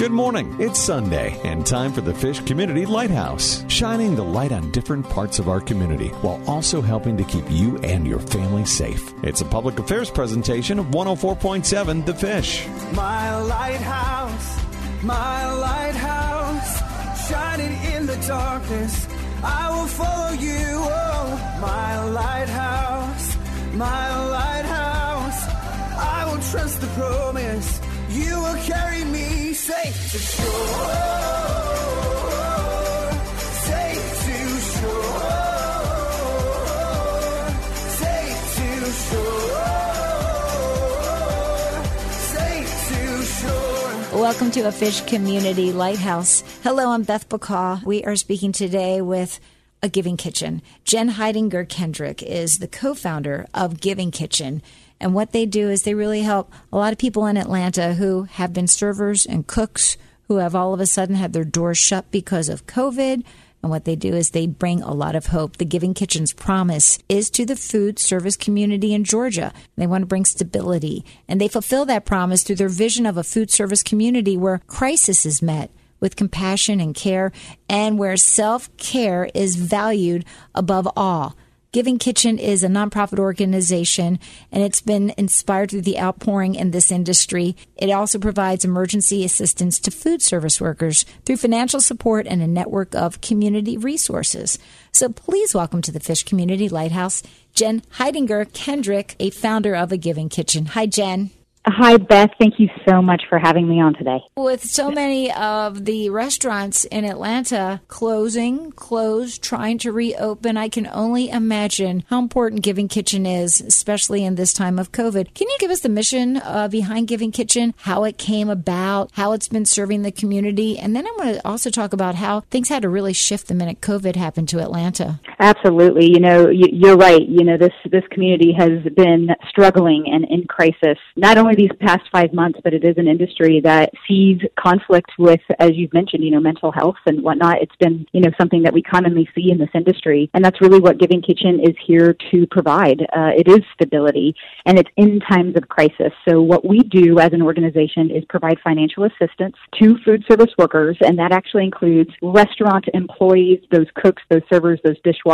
Good morning. It's Sunday and time for the Fish Community Lighthouse, shining the light on different parts of our community while also helping to keep you and your family safe. It's a public affairs presentation of 104.7 The Fish. My lighthouse, my lighthouse, shining in the darkness. I will follow you. Oh, my lighthouse, my lighthouse. I will trust the promise. You will carry me safe to shore. Safe to shore. Safe to shore. Welcome to a Fish Community Lighthouse. Hello, I'm Beth Bacaw. We are speaking today with a Giving Kitchen. Jen Hidinger Kendrick is the co founder of Giving Kitchen. And what they do is they really help a lot of people in Atlanta who have been servers and cooks who have all of a sudden had their doors shut because of COVID. And what they do is they bring a lot of hope. The Giving Kitchen's promise is to the food service community in Georgia. They want to bring stability. And they fulfill that promise through their vision of a food service community where crisis is met with compassion and care and where self care is valued above all. Giving Kitchen is a nonprofit organization and it's been inspired through the outpouring in this industry. It also provides emergency assistance to food service workers through financial support and a network of community resources. So please welcome to the Fish Community Lighthouse, Jen Hidinger Kendrick, a founder of a Giving Kitchen. Hi, Jen. Hi, Beth. Thank you so much for having me on today. With so many of the restaurants in Atlanta closing, closed, trying to reopen, I can only imagine how important Giving Kitchen is, especially in this time of COVID. Can you give us the mission uh, behind Giving Kitchen, how it came about, how it's been serving the community? And then I'm going to also talk about how things had to really shift the minute COVID happened to Atlanta. Absolutely. You know, you're right. You know, this this community has been struggling and in crisis not only these past five months, but it is an industry that sees conflict with, as you've mentioned, you know, mental health and whatnot. It's been, you know, something that we commonly see in this industry, and that's really what Giving Kitchen is here to provide. Uh, it is stability, and it's in times of crisis. So what we do as an organization is provide financial assistance to food service workers, and that actually includes restaurant employees, those cooks, those servers, those dishwashers,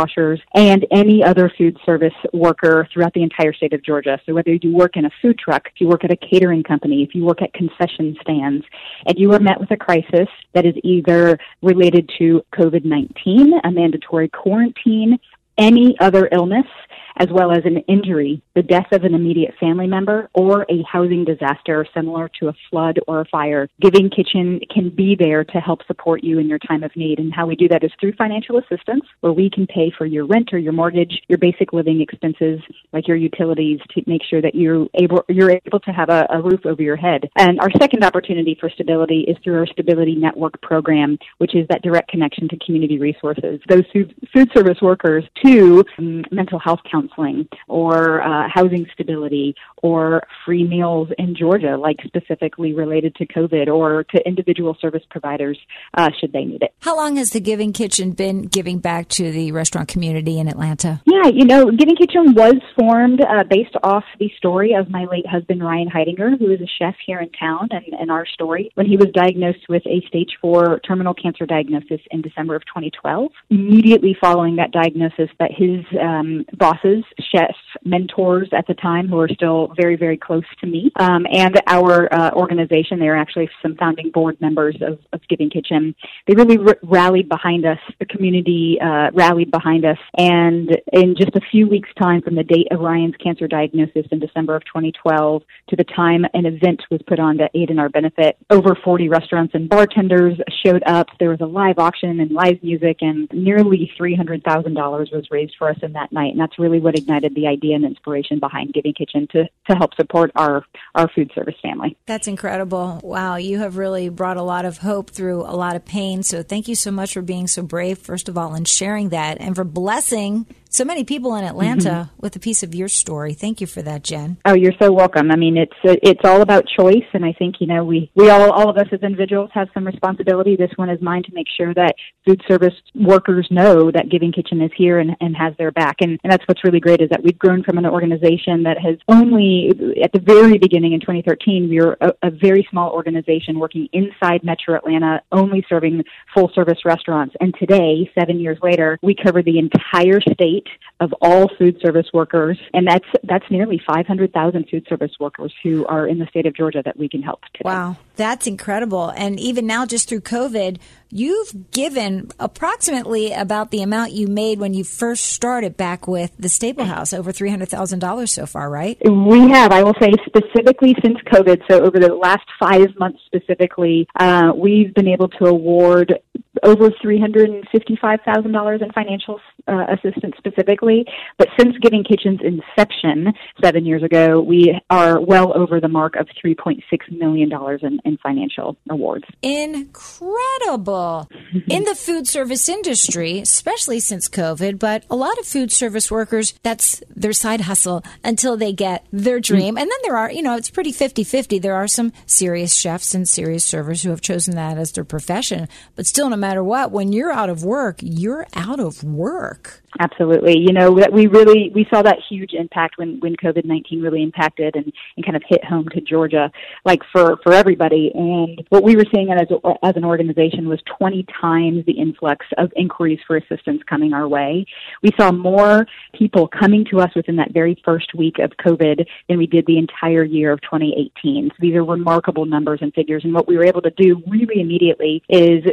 and any other food service worker throughout the entire state of Georgia. So whether you work in a food truck, if you work at a catering company, if you work at concession stands, and you are met with a crisis that is either related to COVID 19, a mandatory quarantine, any other illness, as well as an injury, the death of an immediate family member, or a housing disaster similar to a flood or a fire, Giving Kitchen can be there to help support you in your time of need. And how we do that is through financial assistance, where we can pay for your rent or your mortgage, your basic living expenses, like your utilities, to make sure that you're able you're able to have a, a roof over your head. And our second opportunity for stability is through our Stability Network program, which is that direct connection to community resources. Those food, food service workers to um, mental health counseling or uh, housing stability or free meals in Georgia, like specifically related to COVID or to individual service providers uh, should they need it. How long has the Giving Kitchen been giving back to the restaurant community in Atlanta? Yeah, you know, Giving Kitchen was formed uh, based off the story of my late husband, Ryan Hidinger, who is a chef here in town, and, and our story when he was diagnosed with a stage four terminal cancer diagnosis in December of 2012. Immediately following that diagnosis, that his um, bosses, chefs, mentors at the time, who are still very, very close to me, um, and our uh, organization, they're actually some founding board members of, of Giving Kitchen. They really r- rallied behind us. The community uh, rallied behind us, and in just a few weeks' time from the date of Ryan's cancer diagnosis in December of 2012 to the time an event was put on to aid in our benefit, over 40 restaurants and bartenders showed up. There was a live auction and live music, and nearly $300,000 was raised for us in that night. And that's really what ignited the idea and inspiration behind Giving Kitchen to to help support our our food service family. That's incredible. Wow, you have really brought a lot of hope through a lot of pain. So thank you so much for being so brave, first of all, and sharing that, and for blessing so many people in Atlanta mm-hmm. with a piece of your story. Thank you for that, Jen. Oh, you're so welcome. I mean, it's it's all about choice, and I think you know we we all all of us as individuals have some responsibility. This one is mine to make sure that food service workers know that Giving Kitchen is here and, and has their back. And, and that's what's really great is that we've grown from an organization that has only at the very beginning in 2013 we were a, a very small organization working inside Metro Atlanta, only serving full service restaurants. And today, seven years later, we cover the entire state of all food service workers, and that's that's nearly 500,000 food service workers who are in the state of Georgia that we can help today. Wow, that's incredible! And even now, just through COVID, you've given approximately about the amount you made when you first started back with the Staplehouse, over three hundred thousand dollars so far, right? We have. I will say specifically since COVID. So over the last five months specifically, uh, we've been able to award over $355,000 in financial uh, assistance specifically. But since Giving Kitchen's inception seven years ago, we are well over the mark of $3.6 million in, in financial awards. Incredible. in the food service industry, especially since COVID, but a lot of food service workers, that's their side hustle until they get their dream. And then there are, you know, it's pretty 50 50. There are some serious chefs and serious servers who have chosen that as their profession. But still, no matter what, when you're out of work, you're out of work. Absolutely. You know, we really we saw that huge impact when when COVID-19 really impacted and and kind of hit home to Georgia like for for everybody and what we were seeing as as an organization was 20 times the influx of inquiries for assistance coming our way. We saw more people coming to us within that very first week of COVID than we did the entire year of 2018. So these are remarkable numbers and figures and what we were able to do really immediately is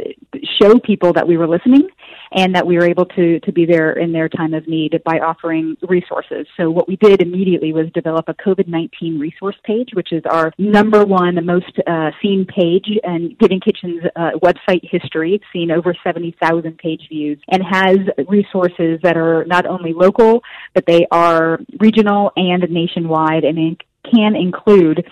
show people that we were listening and that we were able to to be there in their time of need by offering resources. So what we did immediately was develop a COVID-19 resource page, which is our number one most uh, seen page and Giving Kitchen's uh, website history. It's seen over 70,000 page views and has resources that are not only local, but they are regional and nationwide and can include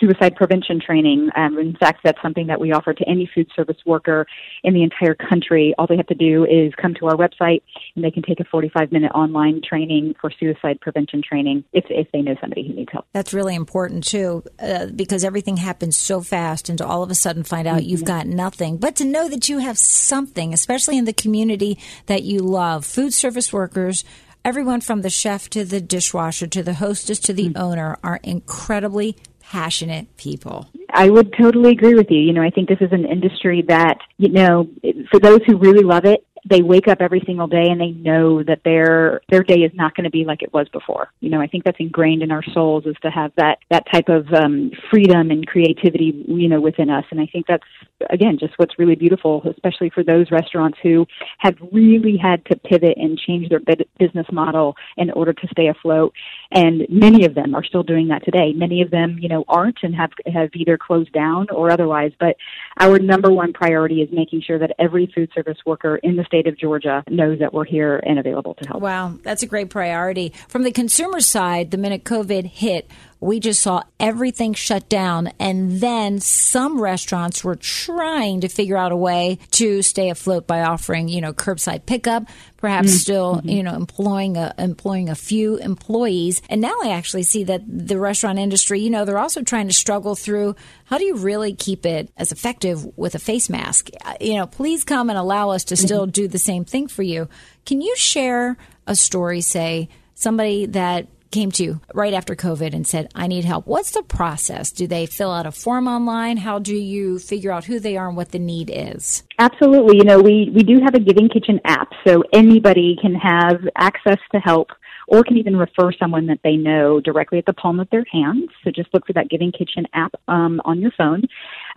suicide prevention training. Um, in fact, that's something that we offer to any food service worker in the entire country. All they have to do is come to our website and they can take a 45 minute online training for suicide prevention training if, if they know somebody who needs help. That's really important too, uh, because everything happens so fast and to all of a sudden find out mm-hmm. you've got nothing. But to know that you have something, especially in the community that you love, food service workers everyone from the chef to the dishwasher to the hostess to the mm-hmm. owner are incredibly passionate people. I would totally agree with you. You know, I think this is an industry that, you know, for those who really love it, they wake up every single day and they know that their their day is not going to be like it was before. You know, I think that's ingrained in our souls is to have that that type of um, freedom and creativity, you know, within us. And I think that's again just what's really beautiful, especially for those restaurants who have really had to pivot and change their business model in order to stay afloat. And many of them are still doing that today. Many of them, you know, aren't and have have either closed down or otherwise. But our number one priority is making sure that every food service worker in the state of Georgia knows that we're here and available to help. Wow, that's a great priority. From the consumer side, the minute COVID hit, we just saw everything shut down. And then some restaurants were trying to figure out a way to stay afloat by offering, you know, curbside pickup, perhaps mm-hmm. still, mm-hmm. you know, employing a, employing a few employees. And now I actually see that the restaurant industry, you know, they're also trying to struggle through how do you really keep it as effective with a face mask? Uh, you know, please come and allow us to still mm-hmm. do the same thing for you. Can you share a story, say, somebody that came to you right after COVID and said, I need help, what's the process? Do they fill out a form online? How do you figure out who they are and what the need is? Absolutely. You know, we, we do have a Giving Kitchen app, so anybody can have access to help or can even refer someone that they know directly at the palm of their hands. So just look for that Giving Kitchen app um, on your phone.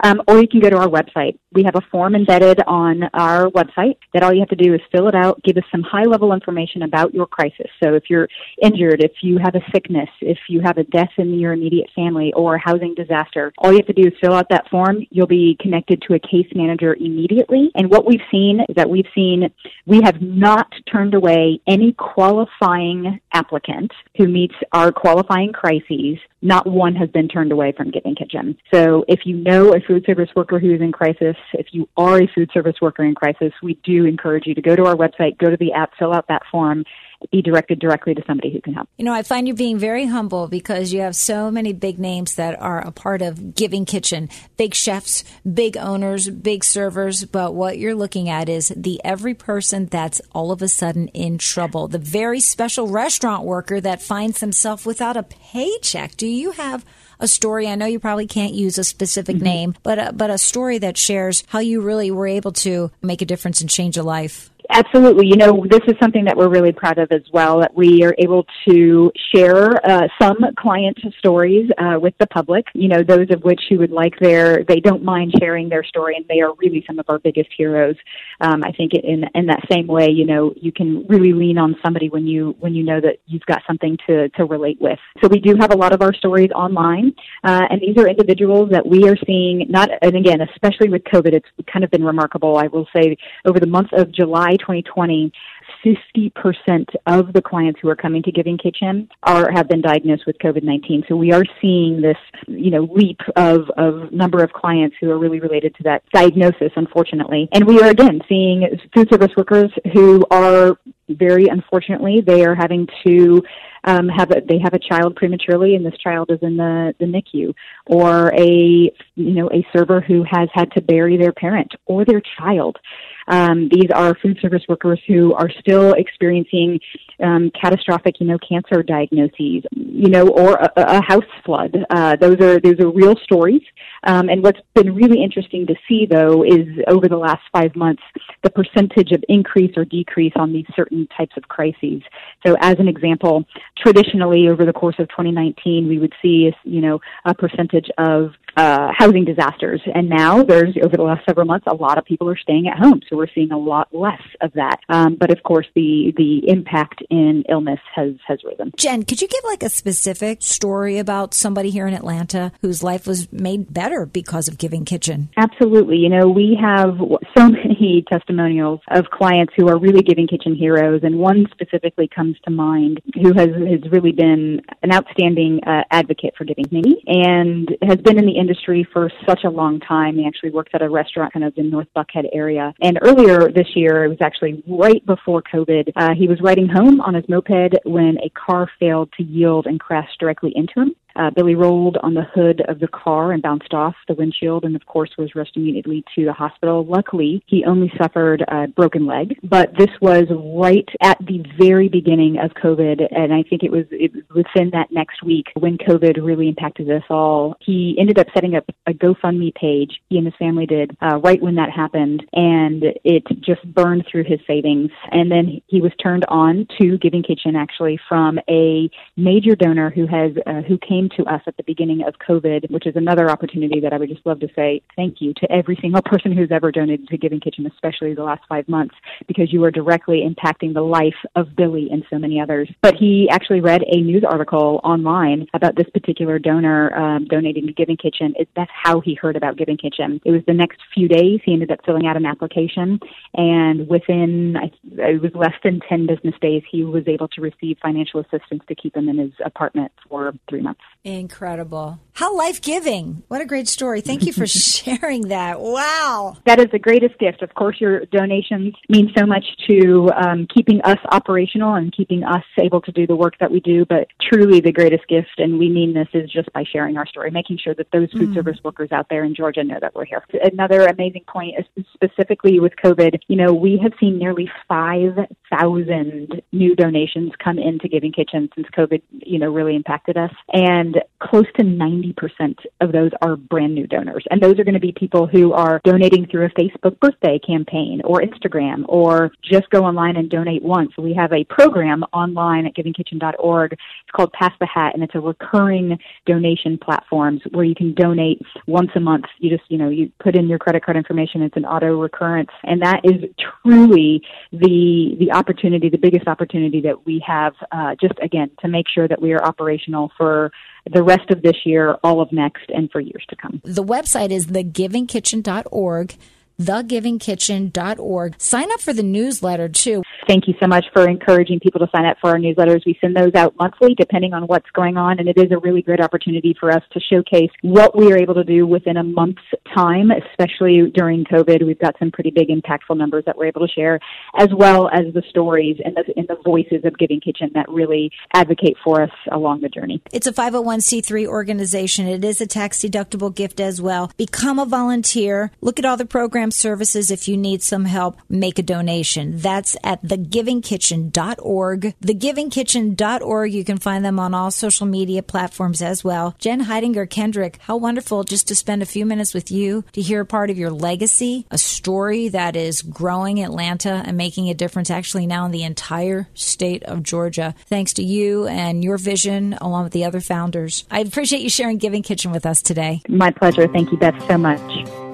Um, or you can go to our website. We have a form embedded on our website that all you have to do is fill it out, give us some high level information about your crisis. So if you're injured, if you have a sickness, if you have a death in your immediate family or a housing disaster, all you have to do is fill out that form. You'll be connected to a case manager immediately. And what we've seen is that we've seen we have not turned away any qualifying applicant who meets our qualifying crises not one has been turned away from Giving Kitchen. So if you know a food service worker who is in crisis, if you are a food service worker in crisis, we do encourage you to go to our website, go to the app, fill out that form, be directed directly to somebody who can help. You know, I find you being very humble because you have so many big names that are a part of Giving Kitchen big chefs, big owners, big servers. But what you're looking at is the every person that's all of a sudden in trouble, the very special restaurant worker that finds himself without a paycheck. Do you have a story? I know you probably can't use a specific mm-hmm. name, but a, but a story that shares how you really were able to make a difference and change a life. Absolutely. You know, this is something that we're really proud of as well, that we are able to share uh, some client stories uh, with the public, you know, those of which who would like their, they don't mind sharing their story, and they are really some of our biggest heroes. Um, I think in, in that same way, you know, you can really lean on somebody when you, when you know that you've got something to, to relate with. So we do have a lot of our stories online, uh, and these are individuals that we are seeing, not, and again, especially with COVID, it's kind of been remarkable. I will say over the month of July 2020, 50% of the clients who are coming to Giving Kitchen are have been diagnosed with COVID-19. So we are seeing this, you know, leap of of number of clients who are really related to that diagnosis, unfortunately. And we are again seeing food service workers who are very unfortunately they are having to um, have a, they have a child prematurely and this child is in the the NICU, or a you know a server who has had to bury their parent or their child. Um, these are food service workers who are still experiencing um, catastrophic, you know, cancer diagnoses, you know, or a, a house flood. Uh, those are those are real stories. Um, and what's been really interesting to see, though, is over the last five months, the percentage of increase or decrease on these certain types of crises. So, as an example, traditionally over the course of 2019, we would see, you know, a percentage of uh, housing disasters, and now there's over the last several months, a lot of people are staying at home, so we're seeing a lot less of that. Um, but of course, the the impact in illness has has risen. Jen, could you give like a specific story about somebody here in Atlanta whose life was made better because of Giving Kitchen? Absolutely. You know, we have so many testimonials of clients who are really Giving Kitchen heroes, and one specifically comes to mind who has has really been an outstanding uh, advocate for Giving Me and has been in the industry for such a long time. He actually works at a restaurant kind of in North Buckhead area. And earlier this year, it was actually right before COVID, uh, he was riding home on his moped when a car failed to yield and crashed directly into him. Uh, Billy rolled on the hood of the car and bounced off the windshield and, of course, was rushed immediately to the hospital. Luckily, he only suffered a broken leg, but this was right at the very beginning of COVID, and I think it was, it within that next week when COVID really impacted us all. He ended up setting up a GoFundMe page, he and his family did, uh, right when that happened, and it just burned through his savings. And then he was turned on to Giving Kitchen, actually, from a major donor who has, uh, who came came to us at the beginning of COVID, which is another opportunity that I would just love to say thank you to every single person who's ever donated to Giving Kitchen, especially the last five months, because you are directly impacting the life of Billy and so many others. But he actually read a news article online about this particular donor um, donating to Giving Kitchen. It, that's how he heard about Giving Kitchen. It was the next few days he ended up filling out an application, and within it was less than ten business days, he was able to receive financial assistance to keep him in his apartment for three months. Incredible. How life giving. What a great story. Thank you for sharing that. Wow. That is the greatest gift. Of course, your donations mean so much to um, keeping us operational and keeping us able to do the work that we do. But truly, the greatest gift, and we mean this, is just by sharing our story, making sure that those food mm. service workers out there in Georgia know that we're here. Another amazing point is specifically with COVID, you know, we have seen nearly 5,000 new donations come into Giving Kitchen since COVID, you know, really impacted us. And close to 90% of those are brand new donors. And those are going to be people who are donating through a Facebook birthday campaign or Instagram or just go online and donate once. We have a program online at givingkitchen.org. It's called Pass the Hat and it's a recurring donation platform where you can donate once a month. You just, you know, you put in your credit card information. It's an auto recurrence. And that is truly the, the opportunity, the biggest opportunity that we have, uh, just again, to make sure that we are operational for the rest of this year, all of next, and for years to come. The website is thegivingkitchen.org thegivingkitchen.org. Sign up for the newsletter too. thank you so much for encouraging people to sign up for our newsletters. We send those out monthly depending on what's going on, and it is a really great opportunity for us to showcase what we are able to do within a month's time, especially during COVID. We've got some pretty big impactful numbers that we're able to share, as well as the stories and the, and the voices of Giving Kitchen that really advocate for us along the journey. It's a 501c3 organization. It is a tax deductible gift as well. Become a volunteer. Look at all the program services. If you need some help, make a donation. That's at thegivingkitchen.org. Thegivingkitchen.org. You can find them on all social media platforms as well. Jen Hidinger Kendrick, how wonderful just to spend a few minutes with you to hear part of your legacy, a story that is growing Atlanta and making a difference actually now in the entire state of Georgia. Thanks to you and your vision along with the other founders. I appreciate you sharing Giving Kitchen with us today. My pleasure. Thank you, Beth, so much.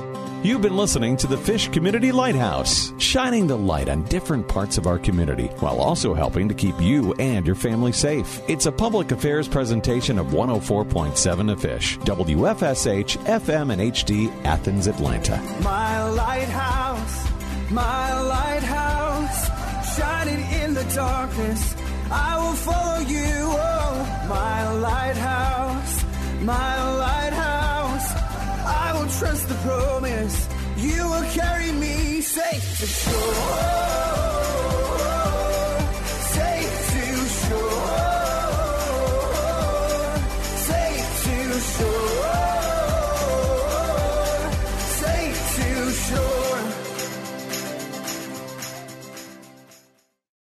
You've been listening to the Fish Community Lighthouse, shining the light on different parts of our community while also helping to keep you and your family safe. It's a public affairs presentation of 104.7 The Fish, WFSH, FM, and HD, Athens, Atlanta. My lighthouse, my lighthouse, shining in the darkness. I will follow you, oh, my lighthouse, my lighthouse. Will trust the promise. You will carry me safe to shore.